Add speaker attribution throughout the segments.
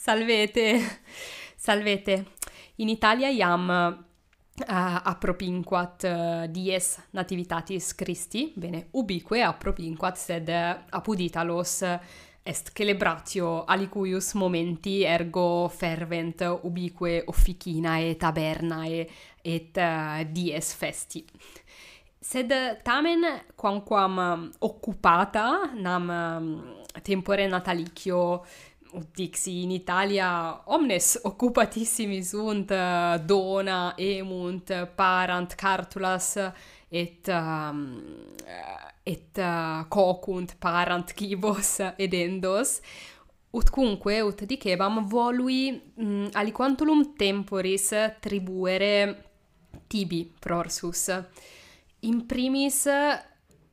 Speaker 1: Salvete, salvete. In Italia iam eh, uh, appropinquat uh, eh, dies nativitatis Christi, bene, ubique appropinquat sed eh, apud Italos est celebratio alicuius momenti ergo fervent ubique officinae tabernae et uh, dies festi. Sed tamen quamquam occupata nam tempore natalicio dixi in Italia omnes occupatissimi sunt dona emunt parant cartulas et um, et uh, cocunt parant cibos edendos. Ut cunque ut dicebam volui mm, mh, aliquantulum temporis tribuere tibi prorsus. In primis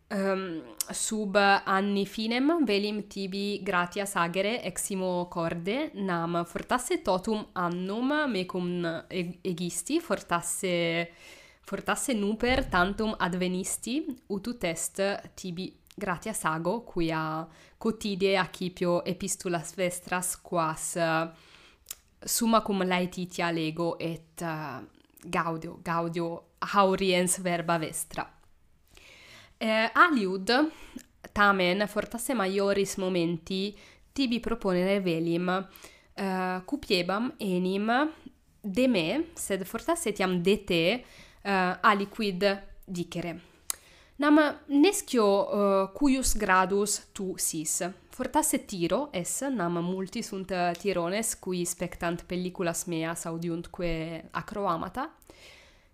Speaker 1: um, sub anni finem velim tibi gratias agere eximo corde nam fortasse totum annum mecum egisti fortasse fortasse nuper tantum advenisti ut est tibi gratias ago quia cotidie accipio epistulas vestras quas summa cum laetitia lego et uh, gaudio gaudio hauriens verba vestra. Eh, Aliud, tamen, fortasse maioris momenti, tibi proponere velim, eh, cupiebam enim de me, sed fortasse tiam de te, eh, aliquid dicere. Nam nescio uh, cuius gradus tu sis, Fortasse tiro, es, nam multi sunt tirones, cui spectant pelliculas meas audiuntque acroamata,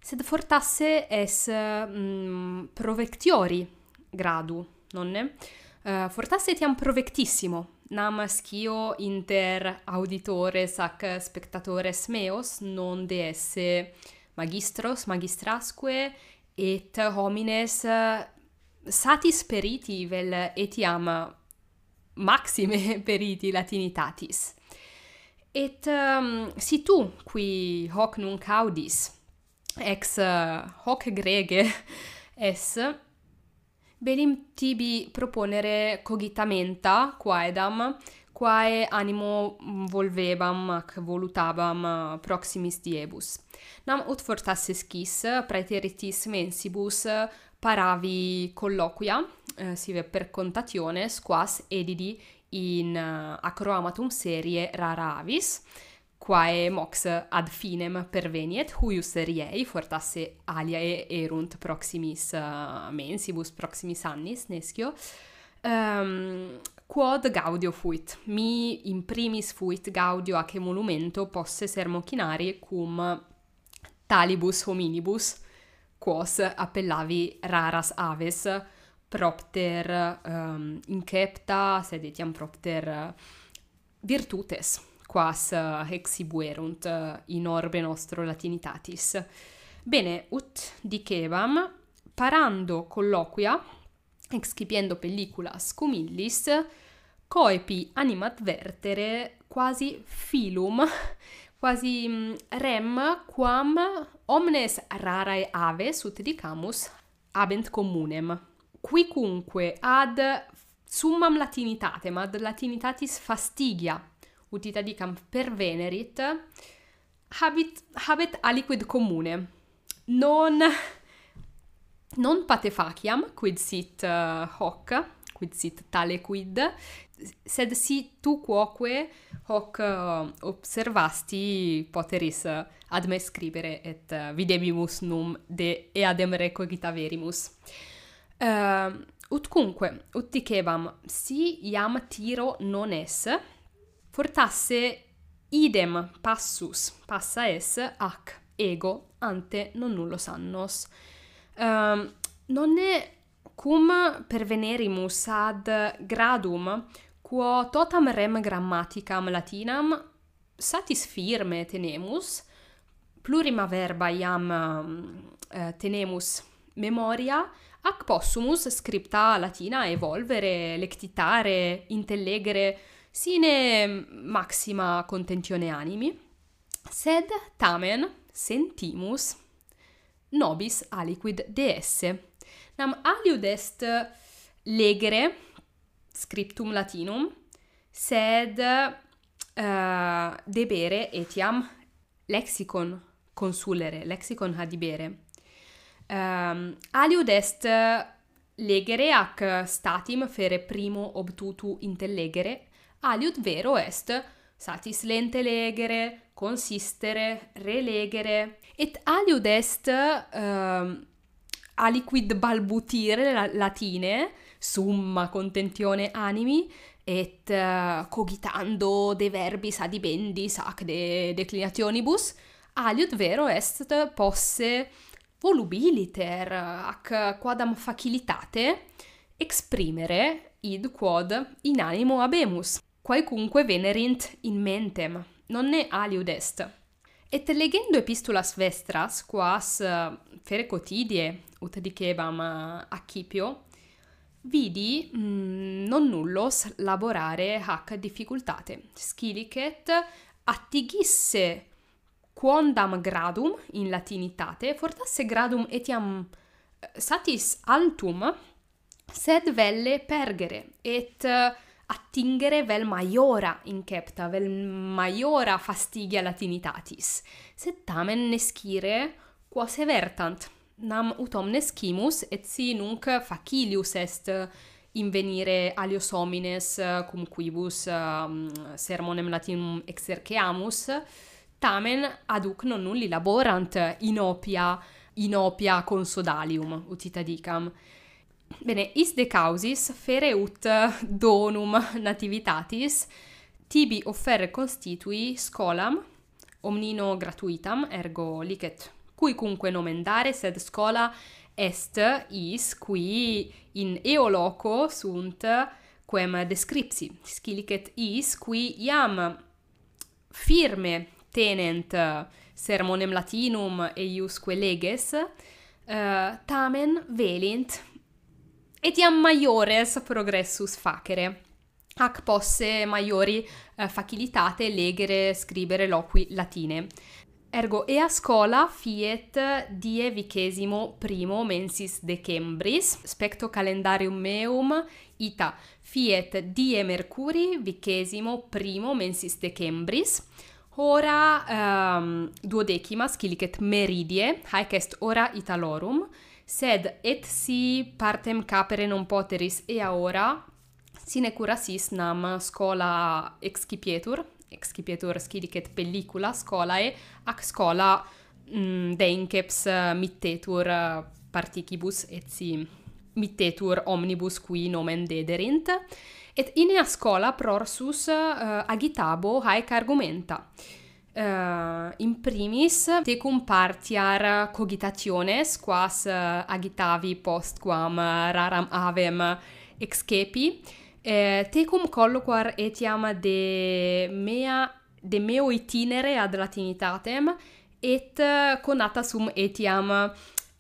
Speaker 1: sed fortasse es mh, provectiori gradu, nonne? Uh, fortasse etiam provectissimo, nam scio inter auditores ac spectatores meos non de esse magistros, magistrasque, et homines eh, satis periti vel etiam maxime periti latinitatis. Et um, si tu, qui hoc nunc audis, ex eh, hoc grege es belim tibi proponere cogitamenta quaedam quae animo volvebam ac volutabam eh, proximis diebus. Nam ut fortasses quis praeteritis mensibus paravi colloquia eh, sive per contationes, quas edidi in uh, acroamatum serie rara avis quae mox ad finem perveniet, huius riei fortasse aliae erunt proximis uh, mensibus, proximis annis, nescio, um, ehm, quod gaudio fuit, mi in primis fuit gaudio a che monumento posse sermocinari cum talibus hominibus, quos appellavi raras aves, propter um, incepta, sedetiam propter eh, virtutes quas eh, hexibuerunt eh, in orbe nostro latinitatis. Bene, ut dicebam, parando colloquia, excipiendo pelliculas cum illis, coepi animadvertere quasi filum, quasi mm, rem quam omnes rarae aves ut dicamus habent communem. Quicunque ad summam latinitatem, ad latinitatis fastigia utita dicam pervenerit, habit, habet aliquid commune, non, non patefaciam, quid sit uh, hoc, quid sit tale quid, sed si tu quoque hoc uh, observasti poteris eh, ad me scribere et uh, videbimus num de eadem recogita verimus. Uh, utcunque, ut dicebam, si iam tiro non es, fortasse idem passus passa es ac ego ante non nullo sannos um, ehm, nonne cum pervenerimus ad gradum quo totam rem grammaticam latinam satis firme tenemus plurima verba iam uh, tenemus memoria ac possumus scripta latina evolvere lectitare intellegere sine maxima contentione animi, sed tamen sentimus nobis aliquid deesse. Nam aliud est legere scriptum latinum, sed uh, debere etiam lexicon consulere, lexicon hadibere. Um, aliud est legere ac eh, statim fere primo obtutu intellegere, aliud vero est satis lente legere, consistere, relegere, et aliud est uh, aliquid balbutire la, latine, summa contentione animi, et uh, cogitando de verbis adibendis sac de declinationibus, aliud vero est posse volubiliter ac quadam facilitate exprimere id quod in animo habemus quaecunque venerint in mentem non ne aliud est. Et legendo epistulas vestras quas fere quotidie ut dicebam accipio vidi mh, non nullos laborare hac difficultate scilicet attigisse quondam gradum in latinitate fortasse gradum etiam eh, satis altum sed velle pergere et eh, attingere vel maiora incepta vel maiora fastigia latinitatis. Sed tamen nescire quoque vertant nam ut omnes scimus et si nunc facilius est invenire alios homines eh, cum quibus um, sermonem latinum exerceamus tamen aduc non nulli laborant in opia in opia consodalium utita dicam. Bene is de causis fere ut donum nativitatis tibi offerre constitui scolam omnino gratuitam ergo licet. Cui nomen dare sed scola est is qui in eo loco sunt quem descripsi. Scilicet is qui iam firme tenent eh, sermonem latinum eiusque leges, uh, tamen velint, etiam maiores progressus facere ac posse maiori uh, facilitate legere scribere loqui latine. Ergo ea scola fiet die vicesimo primo mensis decembris, specto calendarium meum ita fiet die mercuri vicesimo primo mensis decembris, Hora um, ehm, duodecimas, cilicet meridie, haec est ora Italorum, sed et si partem capere non poteris ea ora, sine curasis nam scola excipietur, excipietur scilicet pellicula scolae, ac scola mm, deinceps mittetur particibus, et si mittetur omnibus qui nomen dederint, et ine scola prorsus uh, agitabo haec argumenta. Uh, in primis tecum partiar cogitationes quas uh, agitavi postquam raram avem excepi eh, tecum colloquar etiam de mea de meo itinere ad latinitatem et conata sum etiam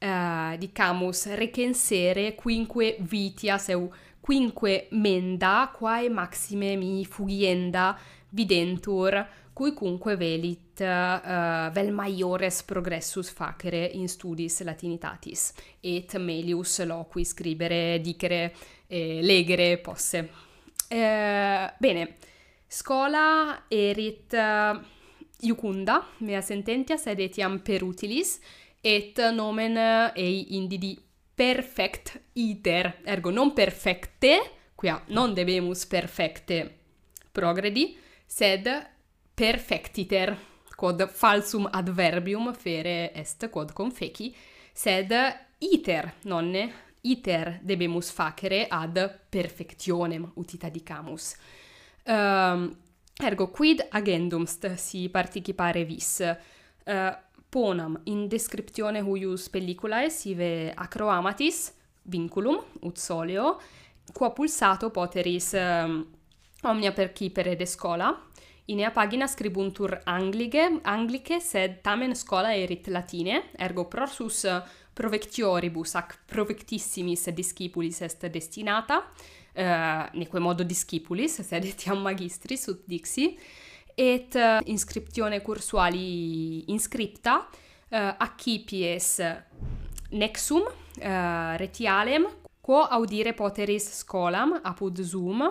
Speaker 1: uh, dicamus recensere quinque vitias eu quinque menda quae maxime mi fugienda videntur cuicunque velit uh, vel maiores progressus facere in studis latinitatis et melius loqui scribere dicere eh, legere posse. Eh, bene scola erit uh, iucunda mea sententia sed etiam per utilis et nomen eh, ei indidi perfect iter, ergo non perfecte, quia non debemus perfecte progredi, sed perfectiter, quod falsum adverbium fere est quod confeci, sed iter, nonne, iter debemus facere ad perfectionem utita dicamus. Um, ergo quid agendum st si participare vis. Uh, ponam in descriptione huius pelliculae sive acroamatis vinculum ut soleo qua pulsato poteris um, omnia percipere de scola. Inea pagina scribuntur anglige, angliche, sed tamen scola erit latine, ergo prorsus provectioribus ac provectissimis discipulis est destinata, uh, neque modo discipulis, sed etiam magistris ut dixi, et eh, inscriptione cursuali inscripta eh, uh, accipies nexum uh, retialem quo audire poteris scolam apud Zoom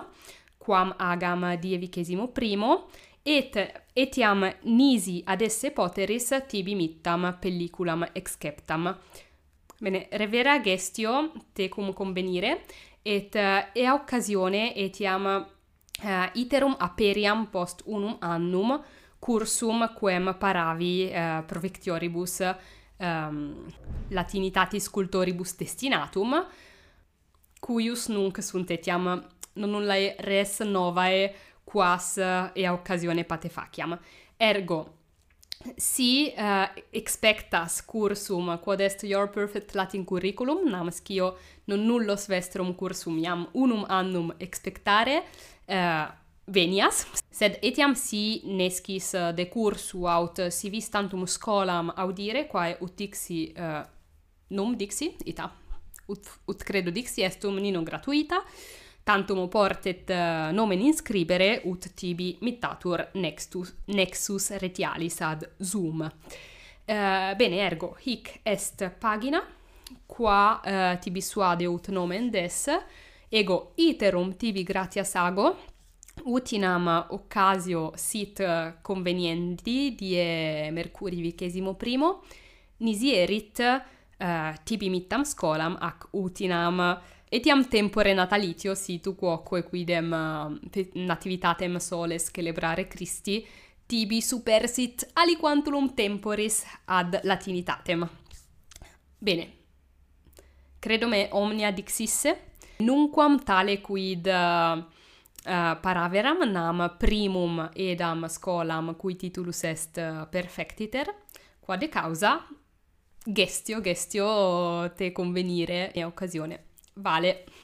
Speaker 1: quam agam dievicesimo primo et etiam nisi ad esse poteris tibi mittam pelliculam exceptam. Bene, revera gestio tecum convenire, et uh, ea occasione etiam uh, iterum aperiam post unum annum cursum quem paravi eh, uh, provectioribus um, ehm, latinitatis cultoribus destinatum cuius nunc sunt etiam non nullae res novae quas eh, ea occasione patefaciam. Ergo si uh, expectas cursum quod est your perfect latin curriculum nam scio non nullos vestrum cursum iam unum annum expectare uh, venias, sed etiam si nescis eh, de cursu aut eh, si vis tantum scolam audire, quae ut dixi, uh, num dixi, ita, ut, ut credo dixi estum nino gratuita, tantum oportet uh, nomen inscribere, ut tibi mittatur nextus, nexus retialis ad Zoom. Uh, bene, ergo, hic est pagina, qua uh, tibi suade ut nomen des, ego iterum tibi gratias ago utinam occasio sit eh, conveniendi die mercuri vicesimo primo nisierit uh, eh, tibi mittam scolam ac utinam etiam tempore natalitio situ quoque quidem eh, uh, nativitatem soles celebrare Christi tibi supersit aliquantulum temporis ad latinitatem. Bene. Credo me omnia dixisse nunquam tale quid Uh, paraveram nam primum edam scolam cui titulus est eh, perfectiter quade causa gestio gestio te convenire e occasione. Vale.